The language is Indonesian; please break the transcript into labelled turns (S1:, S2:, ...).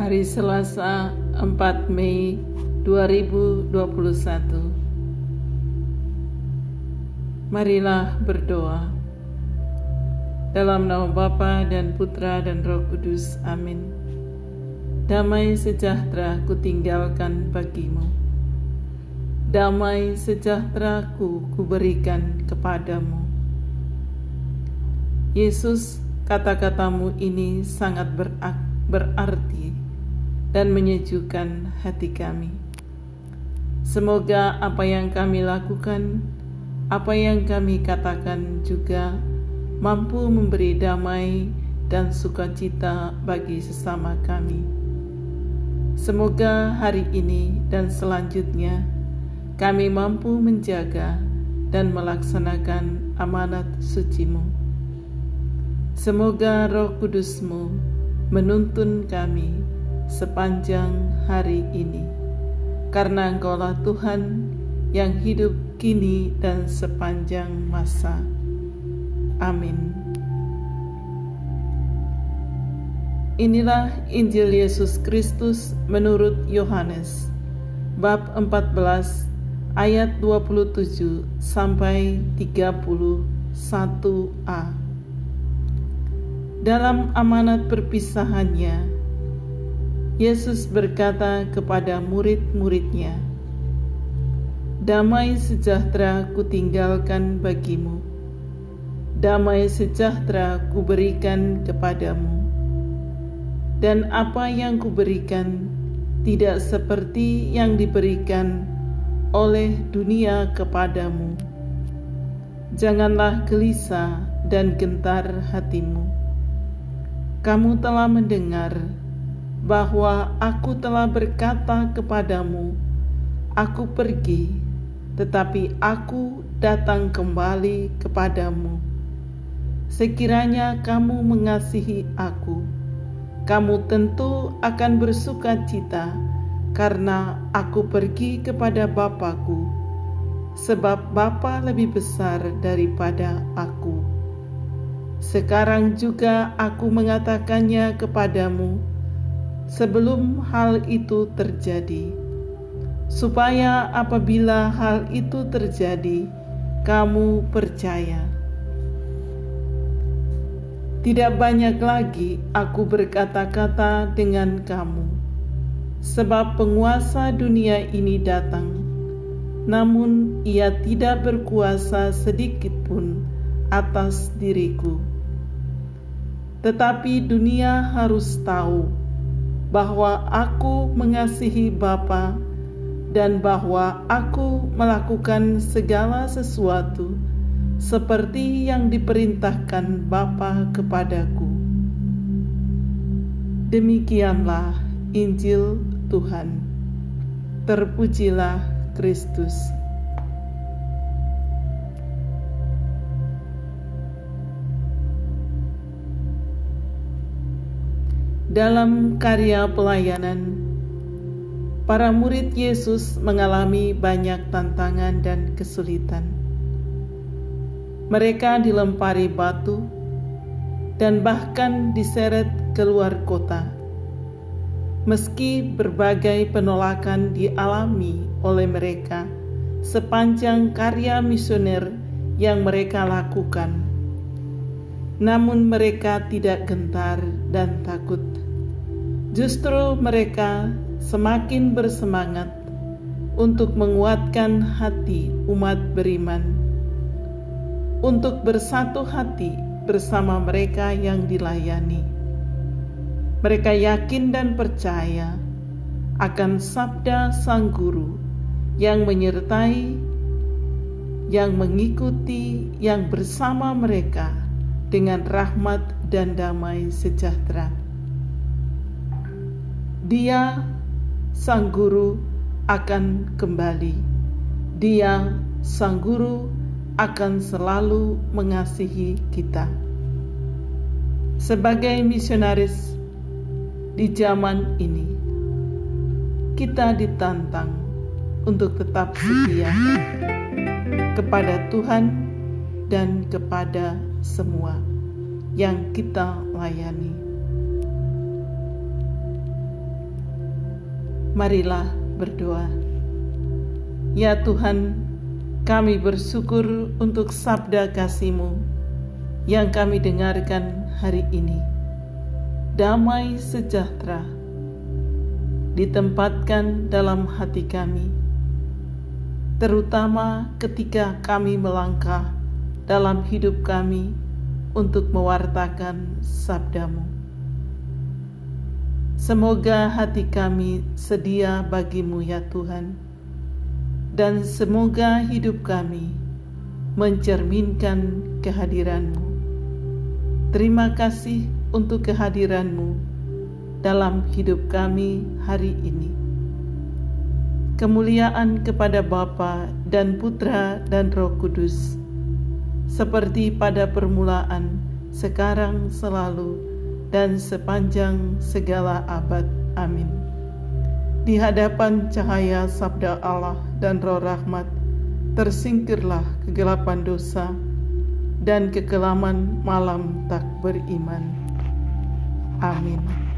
S1: Hari Selasa 4 Mei 2021 Marilah berdoa. Dalam nama Bapa dan Putra dan Roh Kudus Amin. Damai sejahtera kutinggalkan bagimu. Damai sejahtera ku kuberikan kepadamu. Yesus kata-katamu ini sangat berarti dan menyejukkan hati kami. Semoga apa yang kami lakukan, apa yang kami katakan juga mampu memberi damai dan sukacita bagi sesama kami. Semoga hari ini dan selanjutnya kami mampu menjaga dan melaksanakan amanat sucimu. Semoga roh kudusmu menuntun kami sepanjang hari ini. Karena Engkaulah Tuhan yang hidup kini dan sepanjang masa. Amin. Inilah Injil Yesus Kristus menurut Yohanes bab 14 ayat 27 sampai 31a. Dalam amanat perpisahannya, Yesus berkata kepada murid-muridnya, "Damai sejahtera kutinggalkan bagimu, damai sejahtera kuberikan kepadamu, dan apa yang kuberikan tidak seperti yang diberikan oleh dunia kepadamu. Janganlah gelisah dan gentar hatimu. Kamu telah mendengar." Bahwa aku telah berkata kepadamu, "Aku pergi, tetapi aku datang kembali kepadamu." Sekiranya kamu mengasihi aku, kamu tentu akan bersuka cita karena aku pergi kepada Bapakku, sebab Bapa lebih besar daripada aku. Sekarang juga aku mengatakannya kepadamu, sebelum hal itu terjadi, supaya apabila hal itu terjadi, kamu percaya. Tidak banyak lagi aku berkata-kata dengan kamu, sebab penguasa dunia ini datang, namun ia tidak berkuasa sedikit pun atas diriku. Tetapi dunia harus tahu bahwa aku mengasihi Bapa dan bahwa aku melakukan segala sesuatu seperti yang diperintahkan Bapa kepadaku. Demikianlah Injil Tuhan. Terpujilah Kristus. Dalam karya pelayanan, para murid Yesus mengalami banyak tantangan dan kesulitan. Mereka dilempari batu dan bahkan diseret keluar kota. Meski berbagai penolakan dialami oleh mereka sepanjang karya misioner yang mereka lakukan, namun mereka tidak gentar dan takut Justru mereka semakin bersemangat untuk menguatkan hati umat beriman, untuk bersatu hati bersama mereka yang dilayani. Mereka yakin dan percaya akan sabda Sang Guru yang menyertai, yang mengikuti, yang bersama mereka dengan rahmat dan damai sejahtera. Dia, sang guru, akan kembali. Dia, sang guru, akan selalu mengasihi kita. Sebagai misionaris di zaman ini, kita ditantang untuk tetap setia kepada Tuhan dan kepada semua yang kita layani. Marilah berdoa. Ya Tuhan, kami bersyukur untuk sabda kasih-Mu yang kami dengarkan hari ini. Damai sejahtera ditempatkan dalam hati kami, terutama ketika kami melangkah dalam hidup kami untuk mewartakan sabdamu. Semoga hati kami sedia bagimu ya Tuhan, dan semoga hidup kami mencerminkan kehadiranmu. Terima kasih untuk kehadiranmu dalam hidup kami hari ini. Kemuliaan kepada Bapa dan Putra dan Roh Kudus, seperti pada permulaan, sekarang, selalu, dan sepanjang segala abad. Amin. Di hadapan cahaya sabda Allah dan roh rahmat, tersingkirlah kegelapan dosa dan kekelaman malam tak beriman. Amin.